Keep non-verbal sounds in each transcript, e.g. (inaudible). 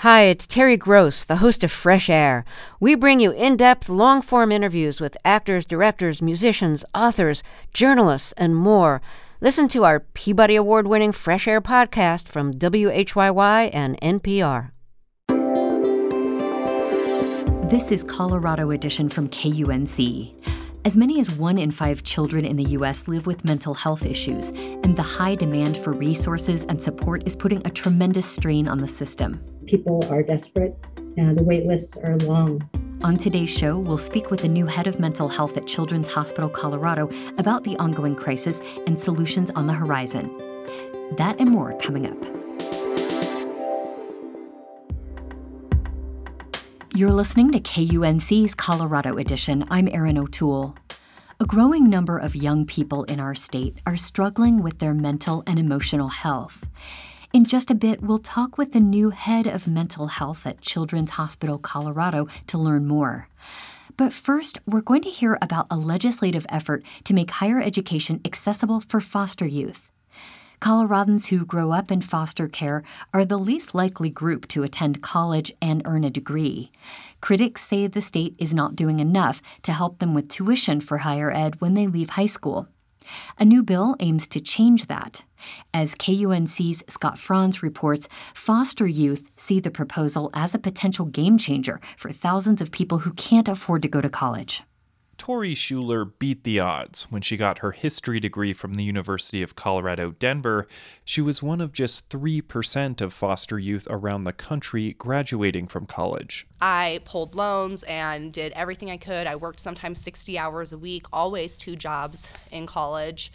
Hi, it's Terry Gross, the host of Fresh Air. We bring you in depth, long form interviews with actors, directors, musicians, authors, journalists, and more. Listen to our Peabody Award winning Fresh Air podcast from WHYY and NPR. This is Colorado Edition from KUNC. As many as one in five children in the U.S. live with mental health issues, and the high demand for resources and support is putting a tremendous strain on the system. People are desperate, and the wait lists are long. On today's show, we'll speak with the new head of mental health at Children's Hospital Colorado about the ongoing crisis and solutions on the horizon. That and more coming up. You're listening to KUNC's Colorado Edition. I'm Erin O'Toole. A growing number of young people in our state are struggling with their mental and emotional health. In just a bit, we'll talk with the new head of mental health at Children's Hospital Colorado to learn more. But first, we're going to hear about a legislative effort to make higher education accessible for foster youth. Coloradans who grow up in foster care are the least likely group to attend college and earn a degree. Critics say the state is not doing enough to help them with tuition for higher ed when they leave high school. A new bill aims to change that. As KUNC's Scott Franz reports, foster youth see the proposal as a potential game changer for thousands of people who can't afford to go to college. Tori Shuler beat the odds when she got her history degree from the University of Colorado, Denver. She was one of just 3% of foster youth around the country graduating from college. I pulled loans and did everything I could. I worked sometimes 60 hours a week, always two jobs in college,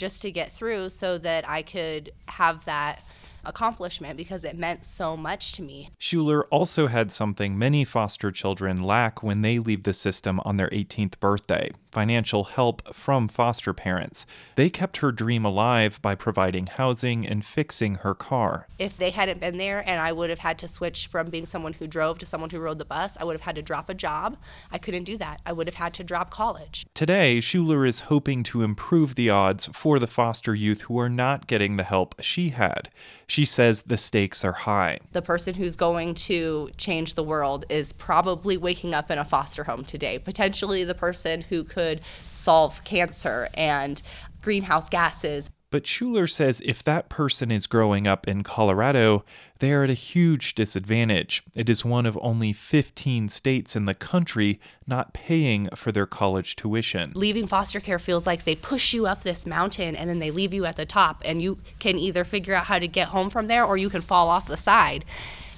just to get through so that I could have that accomplishment because it meant so much to me. Shuler also had something many foster children lack when they leave the system on their 18th birthday financial help from foster parents. They kept her dream alive by providing housing and fixing her car. If they hadn't been there and I would have had to switch from being someone who drove to someone who rode the bus, I would have had to drop a job. I couldn't do that. I would have had to drop college. Today, Shuler is hoping to improve the odds for the foster youth who are not getting the help she had. She says the stakes are high. The person who's going to change the world is probably waking up in a foster home today, potentially the person who could could solve cancer and greenhouse gases. But Shuler says if that person is growing up in Colorado, they are at a huge disadvantage. It is one of only 15 states in the country not paying for their college tuition. Leaving foster care feels like they push you up this mountain and then they leave you at the top, and you can either figure out how to get home from there or you can fall off the side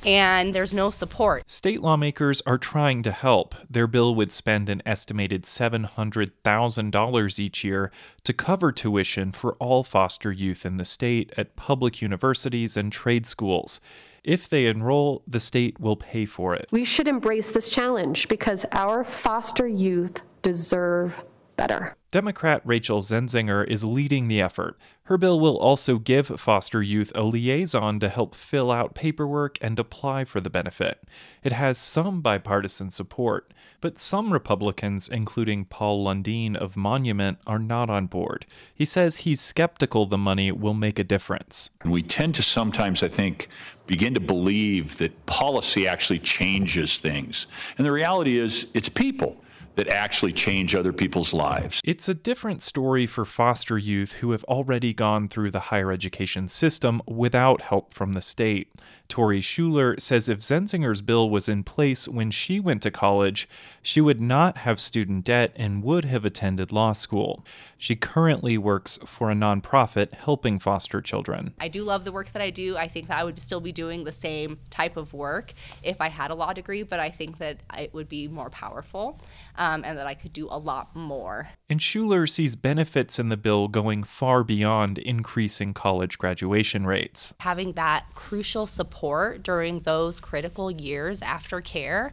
and there's no support. State lawmakers are trying to help. Their bill would spend an estimated $700,000 each year to cover tuition for all foster youth in the state at public universities and trade schools. If they enroll, the state will pay for it. We should embrace this challenge because our foster youth deserve better. Democrat Rachel Zenzinger is leading the effort. Her bill will also give foster youth a liaison to help fill out paperwork and apply for the benefit. It has some bipartisan support, but some Republicans, including Paul Lundeen of Monument, are not on board. He says he's skeptical the money will make a difference. We tend to sometimes, I think, begin to believe that policy actually changes things. And the reality is, it's people that actually change other people's lives. It's a different story for foster youth who have already gone through the higher education system without help from the state. Tori Shuler says if Zenzinger's bill was in place when she went to college, she would not have student debt and would have attended law school. She currently works for a nonprofit helping foster children. I do love the work that I do. I think that I would still be doing the same type of work if I had a law degree, but I think that it would be more powerful um, and that I could do a lot more. And Shuler sees benefits in the bill going far beyond increasing college graduation rates. Having that crucial support support during those critical years after care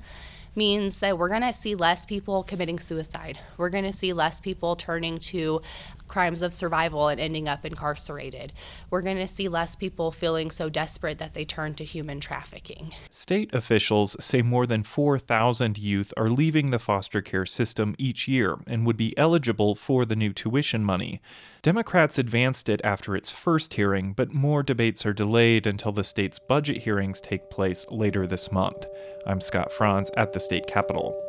means that we're going to see less people committing suicide. We're going to see less people turning to crimes of survival and ending up incarcerated. We're going to see less people feeling so desperate that they turn to human trafficking. State officials say more than 4,000 youth are leaving the foster care system each year and would be eligible for the new tuition money. Democrats advanced it after its first hearing, but more debates are delayed until the state's budget hearings take place later this month. I'm Scott Franz at the state capitol.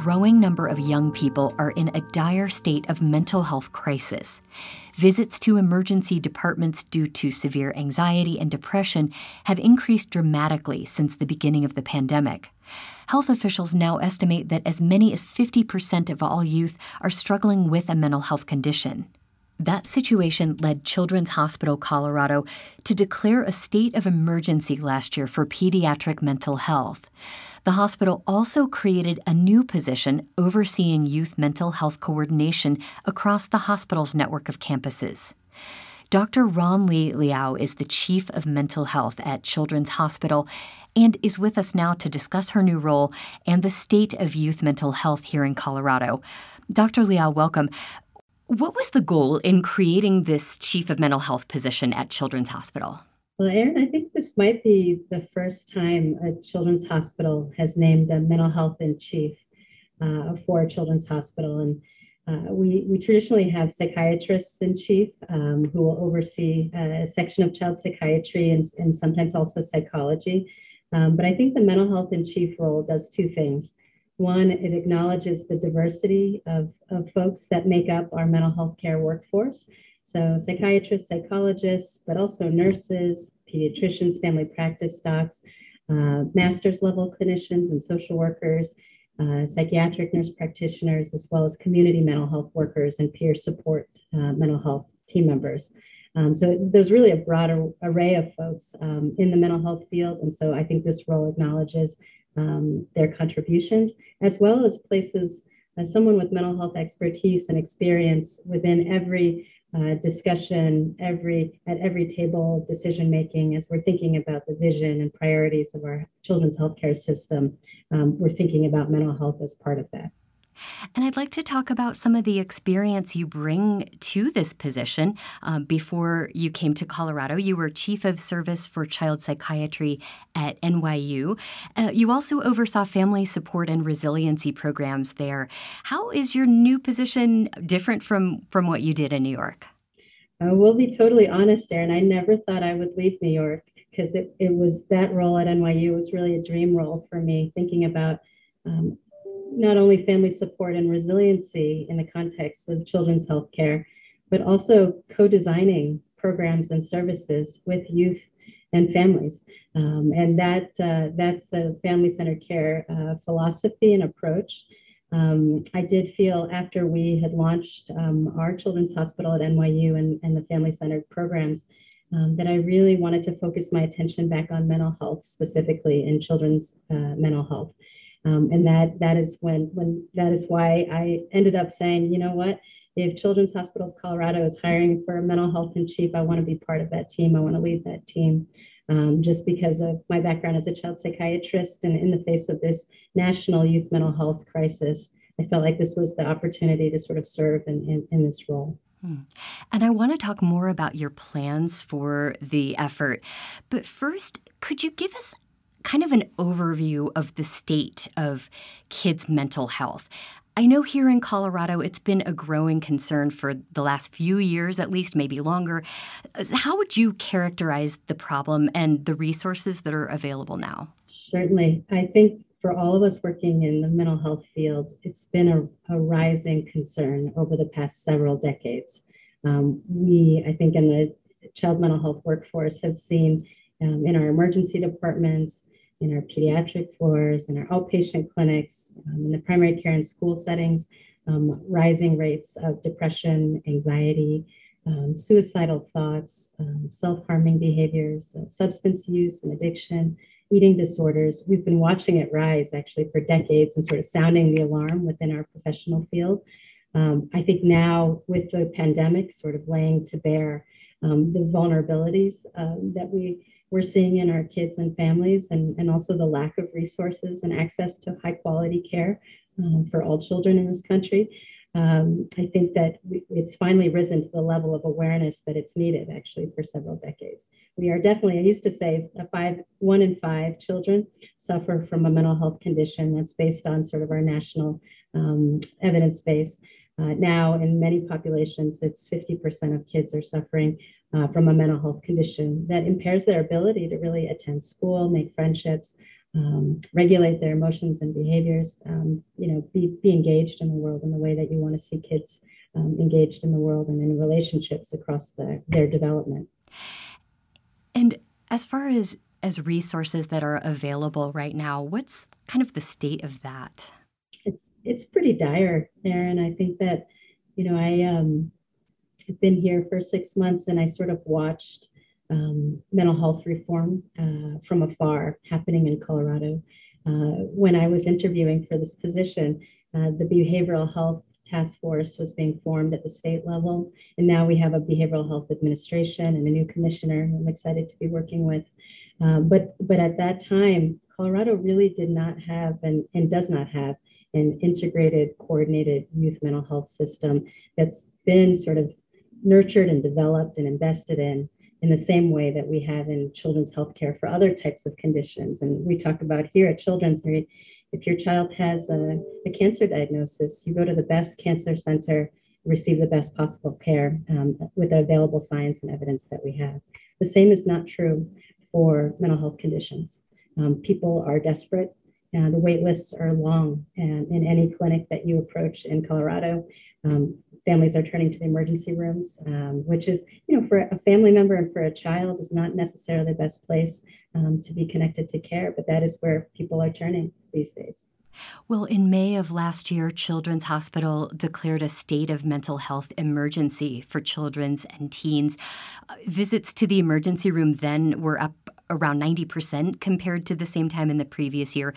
Growing number of young people are in a dire state of mental health crisis. Visits to emergency departments due to severe anxiety and depression have increased dramatically since the beginning of the pandemic. Health officials now estimate that as many as 50% of all youth are struggling with a mental health condition. That situation led Children's Hospital Colorado to declare a state of emergency last year for pediatric mental health. The hospital also created a new position overseeing youth mental health coordination across the hospital's network of campuses. Dr. Ron-Li Liao is the Chief of Mental Health at Children's Hospital and is with us now to discuss her new role and the state of youth mental health here in Colorado. Dr. Liao, welcome. What was the goal in creating this Chief of Mental Health position at Children's Hospital? Well, Erin, I think this might be the first time a children's hospital has named a mental health in chief uh, for a children's hospital. And uh, we, we traditionally have psychiatrists in chief um, who will oversee a section of child psychiatry and, and sometimes also psychology. Um, but I think the mental health in chief role does two things. One, it acknowledges the diversity of, of folks that make up our mental health care workforce. So psychiatrists, psychologists, but also nurses, pediatricians, family practice docs, uh, master's level clinicians and social workers, uh, psychiatric nurse practitioners, as well as community mental health workers and peer support uh, mental health team members. Um, so there's really a broad array of folks um, in the mental health field. And so I think this role acknowledges um, their contributions, as well as places as someone with mental health expertise and experience within every uh, discussion every at every table decision making as we're thinking about the vision and priorities of our children's healthcare system um, we're thinking about mental health as part of that and I'd like to talk about some of the experience you bring to this position. Uh, before you came to Colorado, you were Chief of Service for Child Psychiatry at NYU. Uh, you also oversaw family support and resiliency programs there. How is your new position different from, from what you did in New York? Uh, we'll be totally honest, Erin. I never thought I would leave New York because it, it was that role at NYU was really a dream role for me, thinking about um, not only family support and resiliency in the context of children's health care, but also co-designing programs and services with youth and families. Um, and that uh, that's a family-centered care uh, philosophy and approach. Um, I did feel after we had launched um, our children's hospital at NYU and, and the family-centered programs um, that I really wanted to focus my attention back on mental health, specifically in children's uh, mental health. Um, and that that is when when that is why I ended up saying, you know what, if Children's Hospital of Colorado is hiring for a mental health in chief, I want to be part of that team. I want to lead that team. Um, just because of my background as a child psychiatrist and in the face of this national youth mental health crisis, I felt like this was the opportunity to sort of serve in, in, in this role. Hmm. And I want to talk more about your plans for the effort. But first, could you give us kind of an overview of the state of kids' mental health. I know here in Colorado it's been a growing concern for the last few years, at least, maybe longer. How would you characterize the problem and the resources that are available now? Certainly. I think for all of us working in the mental health field, it's been a, a rising concern over the past several decades. Um, we, I think, in the child mental health workforce have seen um, in our emergency departments, in our pediatric floors, in our outpatient clinics, um, in the primary care and school settings, um, rising rates of depression, anxiety, um, suicidal thoughts, um, self harming behaviors, uh, substance use and addiction, eating disorders. We've been watching it rise actually for decades and sort of sounding the alarm within our professional field. Um, I think now with the pandemic sort of laying to bear um, the vulnerabilities that we we're seeing in our kids and families, and, and also the lack of resources and access to high quality care um, for all children in this country. Um, I think that it's finally risen to the level of awareness that it's needed actually for several decades. We are definitely, I used to say, a five, one in five children suffer from a mental health condition that's based on sort of our national um, evidence base. Uh, now, in many populations, it's 50% of kids are suffering uh, from a mental health condition that impairs their ability to really attend school, make friendships, um, regulate their emotions and behaviors, um, you know, be, be engaged in the world in the way that you want to see kids um, engaged in the world and in relationships across the, their development. And as far as as resources that are available right now, what's kind of the state of that? It's it's pretty dire, Erin. I think that, you know, I um I've been here for six months and I sort of watched um, mental health reform uh, from afar happening in Colorado. Uh, when I was interviewing for this position, uh, the behavioral health task force was being formed at the state level. And now we have a behavioral health administration and a new commissioner who I'm excited to be working with. Um, but, but at that time, Colorado really did not have and, and does not have an integrated, coordinated youth mental health system that's been sort of nurtured and developed and invested in in the same way that we have in children's healthcare for other types of conditions. And we talk about here at Children's, if your child has a, a cancer diagnosis, you go to the best cancer center, receive the best possible care um, with the available science and evidence that we have. The same is not true for mental health conditions. Um, people are desperate. And the wait lists are long and in any clinic that you approach in Colorado. Um, families are turning to the emergency rooms, um, which is, you know, for a family member and for a child is not necessarily the best place um, to be connected to care, but that is where people are turning these days. Well, in May of last year, Children's Hospital declared a state of mental health emergency for children's and teens. Uh, visits to the emergency room then were up around 90% compared to the same time in the previous year.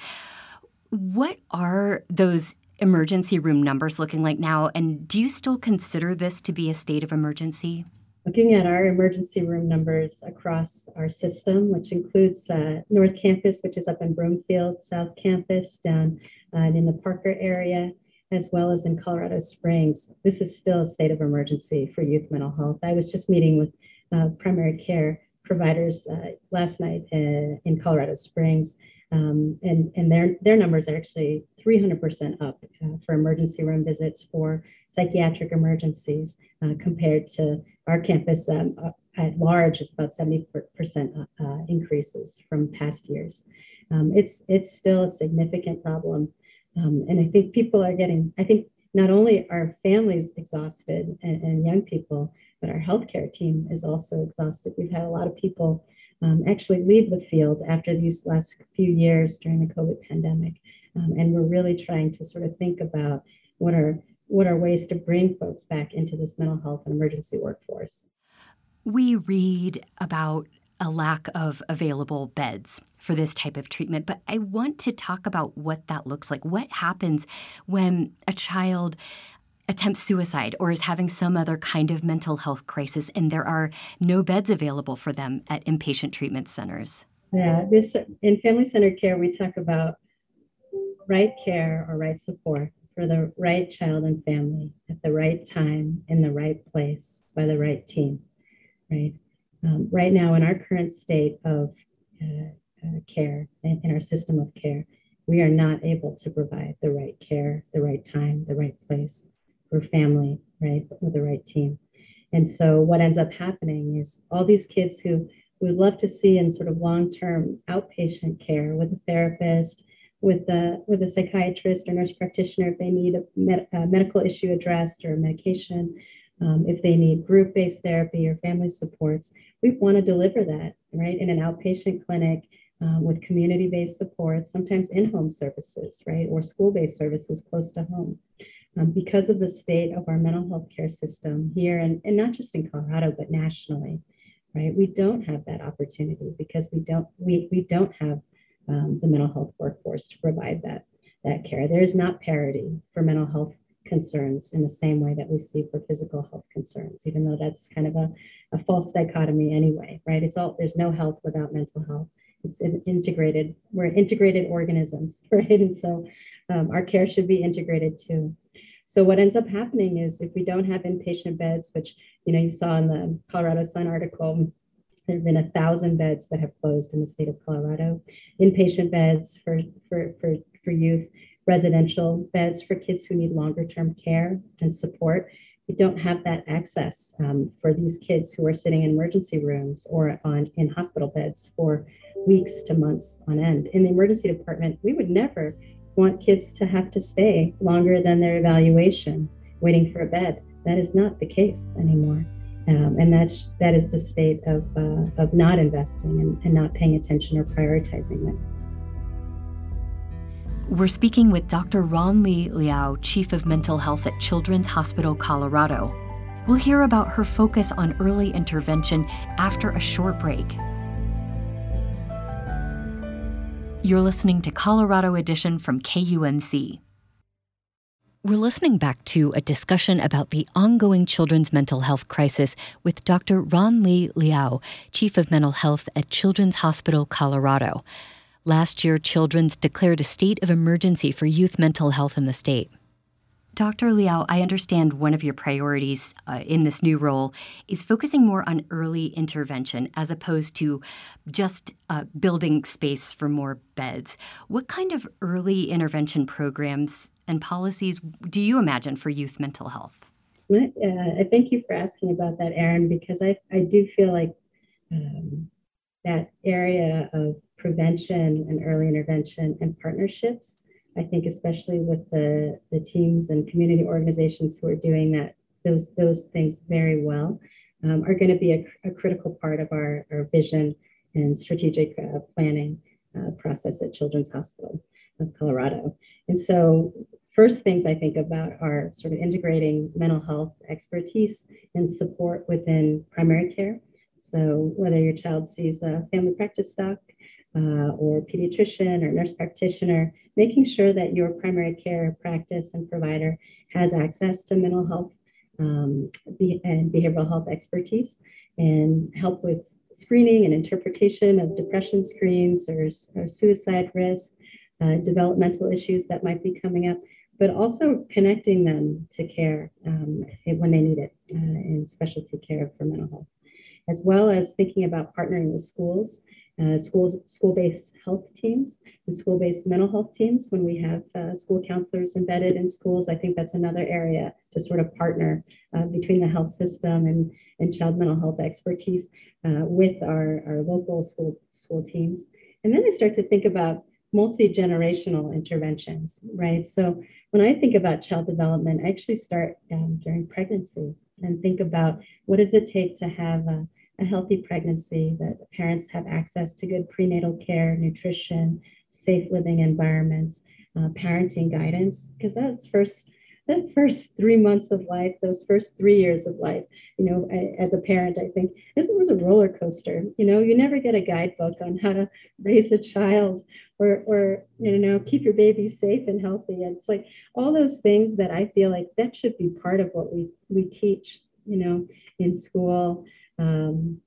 What are those emergency room numbers looking like now? And do you still consider this to be a state of emergency? Looking at our emergency room numbers across our system, which includes uh, North Campus, which is up in Broomfield, South Campus down uh, in the Parker area, as well as in Colorado Springs, this is still a state of emergency for youth mental health. I was just meeting with uh, primary care providers uh, last night uh, in Colorado Springs, um, and and their their numbers are actually 300% up uh, for emergency room visits for psychiatric emergencies uh, compared to our campus um, uh, at large is about 70% uh, uh, increases from past years. Um, it's it's still a significant problem, um, and I think people are getting. I think not only are families exhausted and, and young people, but our healthcare team is also exhausted. We've had a lot of people um, actually leave the field after these last few years during the COVID pandemic. Um, and we're really trying to sort of think about what are what are ways to bring folks back into this mental health and emergency workforce. We read about a lack of available beds for this type of treatment, but I want to talk about what that looks like. What happens when a child attempts suicide or is having some other kind of mental health crisis and there are no beds available for them at inpatient treatment centers? Yeah, this in family centered care we talk about right care or right support for the right child and family at the right time in the right place by the right team, right? Um, right now, in our current state of uh, uh, care, in, in our system of care, we are not able to provide the right care, the right time, the right place for family, right, with the right team. And so, what ends up happening is all these kids who we would love to see in sort of long term outpatient care with a therapist with the with a psychiatrist or nurse practitioner if they need a, med, a medical issue addressed or medication, um, if they need group-based therapy or family supports. We want to deliver that right in an outpatient clinic uh, with community-based support, sometimes in-home services, right, or school-based services close to home. Um, because of the state of our mental health care system here, and, and not just in Colorado, but nationally, right? We don't have that opportunity because we don't we, we don't have um, the mental health workforce to provide that that care. There is not parity for mental health concerns in the same way that we see for physical health concerns, even though that's kind of a, a false dichotomy anyway, right? It's all there's no health without mental health. It's integrated. We're integrated organisms, (laughs) right? And so um, our care should be integrated too. So what ends up happening is if we don't have inpatient beds, which you know you saw in the Colorado Sun article, there have been a thousand beds that have closed in the state of Colorado, inpatient beds for for for, for youth, residential beds for kids who need longer term care and support. We don't have that access um, for these kids who are sitting in emergency rooms or on in hospital beds for weeks to months on end. In the emergency department, we would never want kids to have to stay longer than their evaluation waiting for a bed. That is not the case anymore. Um, and that's that is the state of, uh, of not investing and, and not paying attention or prioritizing it. We're speaking with Dr. Ron-Li Liao, Chief of Mental Health at Children's Hospital Colorado. We'll hear about her focus on early intervention after a short break. You're listening to Colorado Edition from KUNC. We're listening back to a discussion about the ongoing children's mental health crisis with Dr. Ron-Li Liao, Chief of Mental Health at Children's Hospital Colorado. Last year, Children's declared a state of emergency for youth mental health in the state. Dr. Liao, I understand one of your priorities uh, in this new role is focusing more on early intervention as opposed to just uh, building space for more beds. What kind of early intervention programs and policies do you imagine for youth mental health? Uh, I thank you for asking about that, Erin, because I, I do feel like um, that area of prevention and early intervention and partnerships I think especially with the, the teams and community organizations who are doing that, those, those things very well, um, are going to be a, a, critical part of our, our vision and strategic uh, planning uh, process at Children's Hospital of Colorado. And so first things I think about are sort of integrating mental health expertise and support within primary care. So whether your child sees a family practice doc uh, or pediatrician or nurse practitioner, making sure that your primary care practice and provider has access to mental health um, and behavioral health expertise and help with screening and interpretation of depression screens or, or suicide risk, uh, developmental issues that might be coming up, but also connecting them to care um, when they need it uh, in specialty care for mental health, as well as thinking about partnering with schools uh, schools, school-based health teams and school-based mental health teams when we have uh, school counselors embedded in schools. I think that's another area to sort of partner uh, between the health system and, and child mental health expertise uh, with our, our local school, school teams. And then I start to think about multi-generational interventions, right? So when I think about child development, I actually start um, during pregnancy and think about what does it take to have a a healthy pregnancy, that parents have access to good prenatal care, nutrition, safe living environments, uh, parenting guidance, because that's first that first three months of life, those first three years of life, you know, I, as a parent, I think it was a roller coaster. You know, you never get a guidebook on how to (laughs) raise a child or, or you know, keep your baby safe and healthy. And it's like all those things that I feel like that should be part of what we we teach, you know, in school um,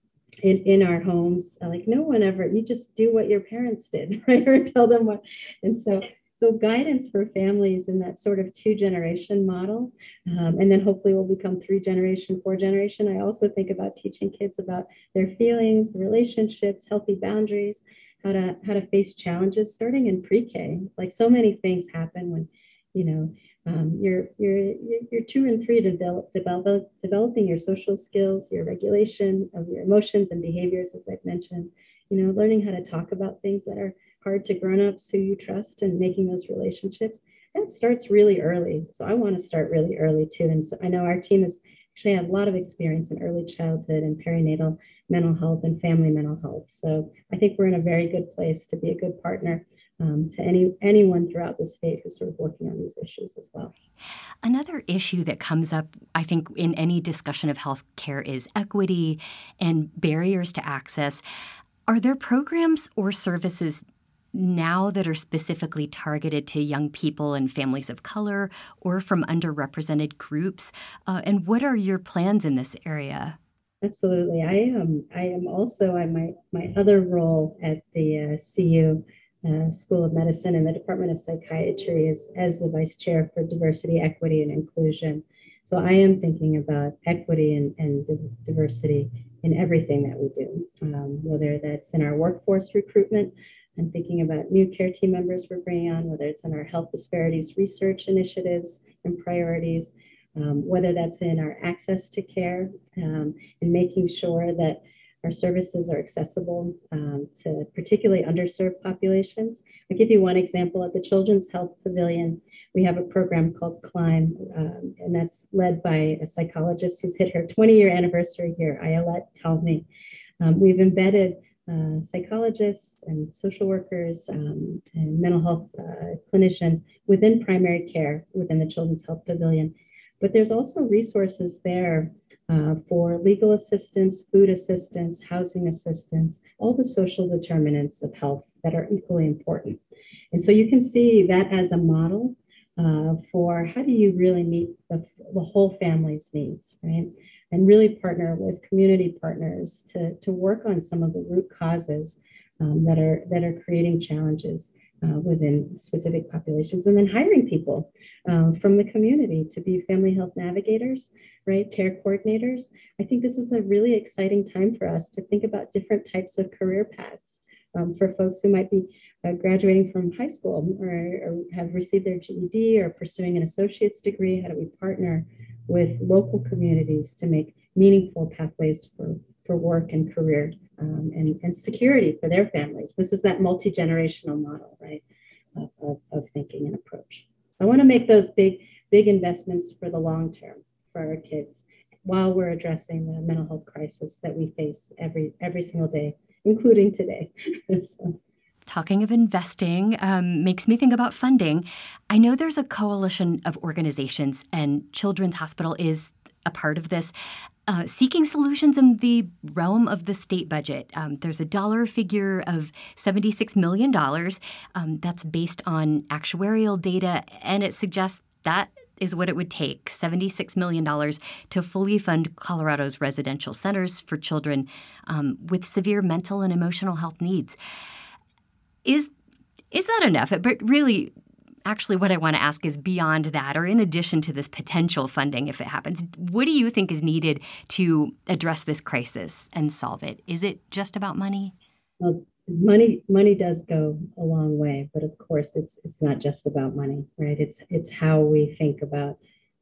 in, in our homes. Like no one ever, you just do what your parents did, (laughs) right? or tell them what. And so, so guidance for families in that sort of two generation model, um, and then hopefully we'll become three generation, four generation. I also think about teaching kids about their feelings, relationships, healthy boundaries, how to how to face challenges starting in pre-K. Like so many things happen when, you know, um, you're, you're, you're two and three to develop, develop, developing your social skills, your regulation of your emotions and behaviors, as I've mentioned, you know, learning how to talk about things that are hard to grown-ups who you trust and making those relationships. That starts really early. So I want to start really early too. And so I know our team has actually had a lot of experience in early childhood and perinatal mental health and family mental health. So I think we're in a very good place to be a good partner um, to any anyone throughout the state who's sort of working on these issues as well. Another issue that comes up, I think, in any discussion of healthcare is equity and barriers to access. Are there programs or services now that are specifically targeted to young people and families of color or from underrepresented groups? Uh, and what are your plans in this area? Absolutely. I am. I am also. I my my other role at the uh, CU uh, School of Medicine and the Department of Psychiatry is as the vice chair for diversity, equity, and inclusion. So I am thinking about equity and, and diversity in everything that we do, um, whether that's in our workforce recruitment. I'm thinking about new care team members we're bringing on, whether it's in our health disparities research initiatives and priorities, um, whether that's in our access to care um, and making sure that our services are accessible um, to particularly underserved populations. I'll give you one example. At the Children's Health Pavilion, we have a program called CLIMB, um, and that's led by a psychologist who's hit her 20 year anniversary here, Ayelet Talmi. Um, we've embedded uh, psychologists and social workers um, and mental health uh, clinicians within primary care within the Children's Health Pavilion. But there's also resources there uh, for legal assistance, food assistance, housing assistance, all the social determinants of health that are equally important. And so you can see that as a model uh, for how do you really meet the, the whole family's needs, right? And really partner with community partners to, to work on some of the root causes um, that are that are creating challenges uh, within specific populations, and then hiring people um, from the community to be family health navigators, right, care coordinators. I think this is a really exciting time for us to think about different types of career paths um, for folks who might be uh, graduating from high school or, or have received their GED or pursuing an associate's degree. How do we partner with local communities to make meaningful pathways for, for work and career um, and, and security for their families. This is that multi generational model, right, of, of, of, thinking and approach. I want to make those big, big investments for the long term for our kids while we're addressing the mental health crisis that we face every every single day, including today. (laughs) so. Talking of investing um, makes me think about funding. I know there's a coalition of organizations, and Children's Hospital is a part of this uh, seeking solutions in the realm of the state budget. Um, there's a dollar figure of $76 million um, that's based on actuarial data, and it suggests that is what it would take $76 million to fully fund Colorado's residential centers for children um, with severe mental and emotional health needs. Is is that enough? But really, actually what I want to ask is beyond that, or in addition to this potential funding if it happens, what do you think is needed to address this crisis and solve it? Is it just about money? Well, money money does go a long way, but of course it's it's not just about money, right? It's it's how we think about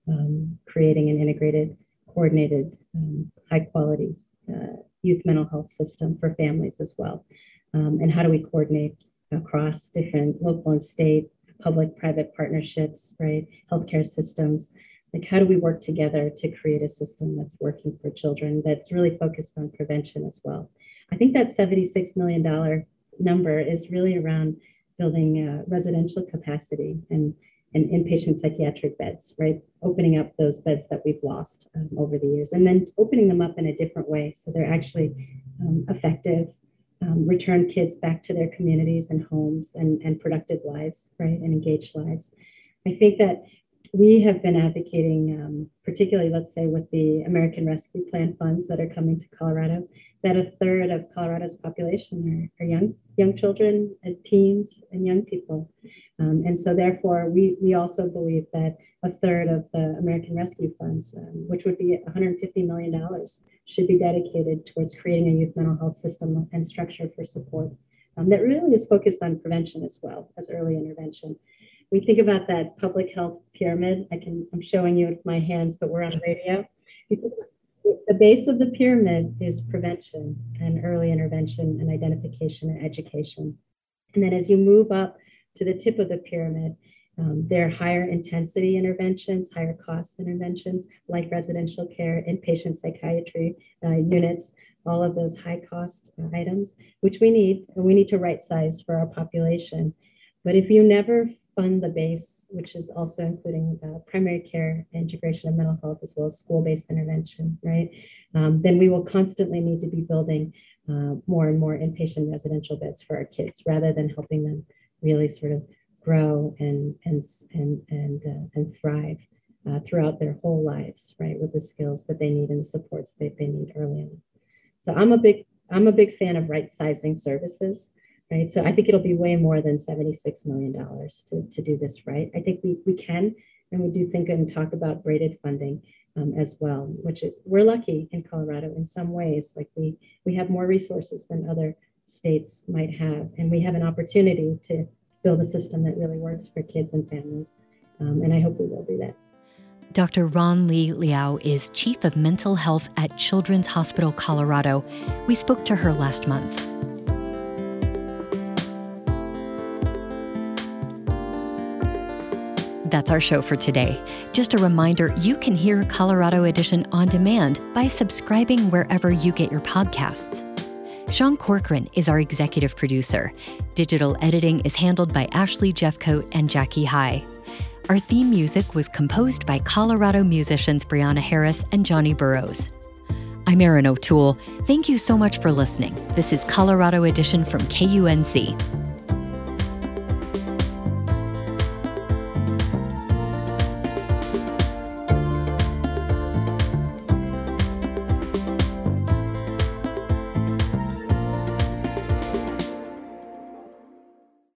um, creating an integrated, coordinated, um, high quality uh, youth mental health system for families as well, um, and how do we coordinate across different local and state public private partnerships, right? Healthcare systems. Like, how do we work together to create a system that's working for children that's really focused on prevention as well? I think that $76 million number is really around building uh, residential capacity and, and inpatient psychiatric beds, right? Opening up those beds that we've lost um, over the years and then opening them up in a different way so they're actually um, effective um, return kids back to their communities and homes and, and productive lives, right, and engaged lives. I think that we have been advocating, um, particularly, let's say, with the American Rescue Plan funds that are coming to Colorado, that a third of Colorado's population are, are young, young children, and teens, and young people. Um, and so, therefore, we, we also believe that a third of the American Rescue Funds, um, which would be $150 million, should be dedicated towards creating a youth mental health system and structure for support um, that really is focused on prevention as well as early intervention. We think about that public health pyramid. I can, I'm showing you with my hands, but we're on radio. The base of the pyramid is prevention and early intervention and identification and education. And then as you move up to the tip of the pyramid, um, there are higher intensity interventions, higher cost interventions like residential care, inpatient psychiatry uh, units, all of those high cost items, which we need, and we need to right size for our population. But if you never fund the base, which is also including uh, primary care, integration of mental health, as well as school-based intervention, right? Um, then we will constantly need to be building uh, more and more inpatient residential beds for our kids, rather than helping them really sort of grow and and and and uh, and thrive uh, throughout their whole lives, right? With the skills that they need and the supports that they need early on. So I'm a big I'm a big fan of right sizing services right? So I think it'll be way more than $76 million to, to do this right. I think we, we can, and we do think and talk about braided funding um, as well, which is, we're lucky in Colorado in some ways, like we, we have more resources than other states might have, and we have an opportunity to build a system that really works for kids and families. Um, and I hope we will do that. Dr. Ron-Li Liao is Chief of Mental Health at Children's Hospital Colorado. We spoke to her last month. That's our show for today. Just a reminder you can hear Colorado Edition on demand by subscribing wherever you get your podcasts. Sean Corcoran is our executive producer. Digital editing is handled by Ashley Jeffcoat and Jackie High. Our theme music was composed by Colorado musicians Brianna Harris and Johnny Burrows. I'm Erin O'Toole. Thank you so much for listening. This is Colorado Edition from KUNC.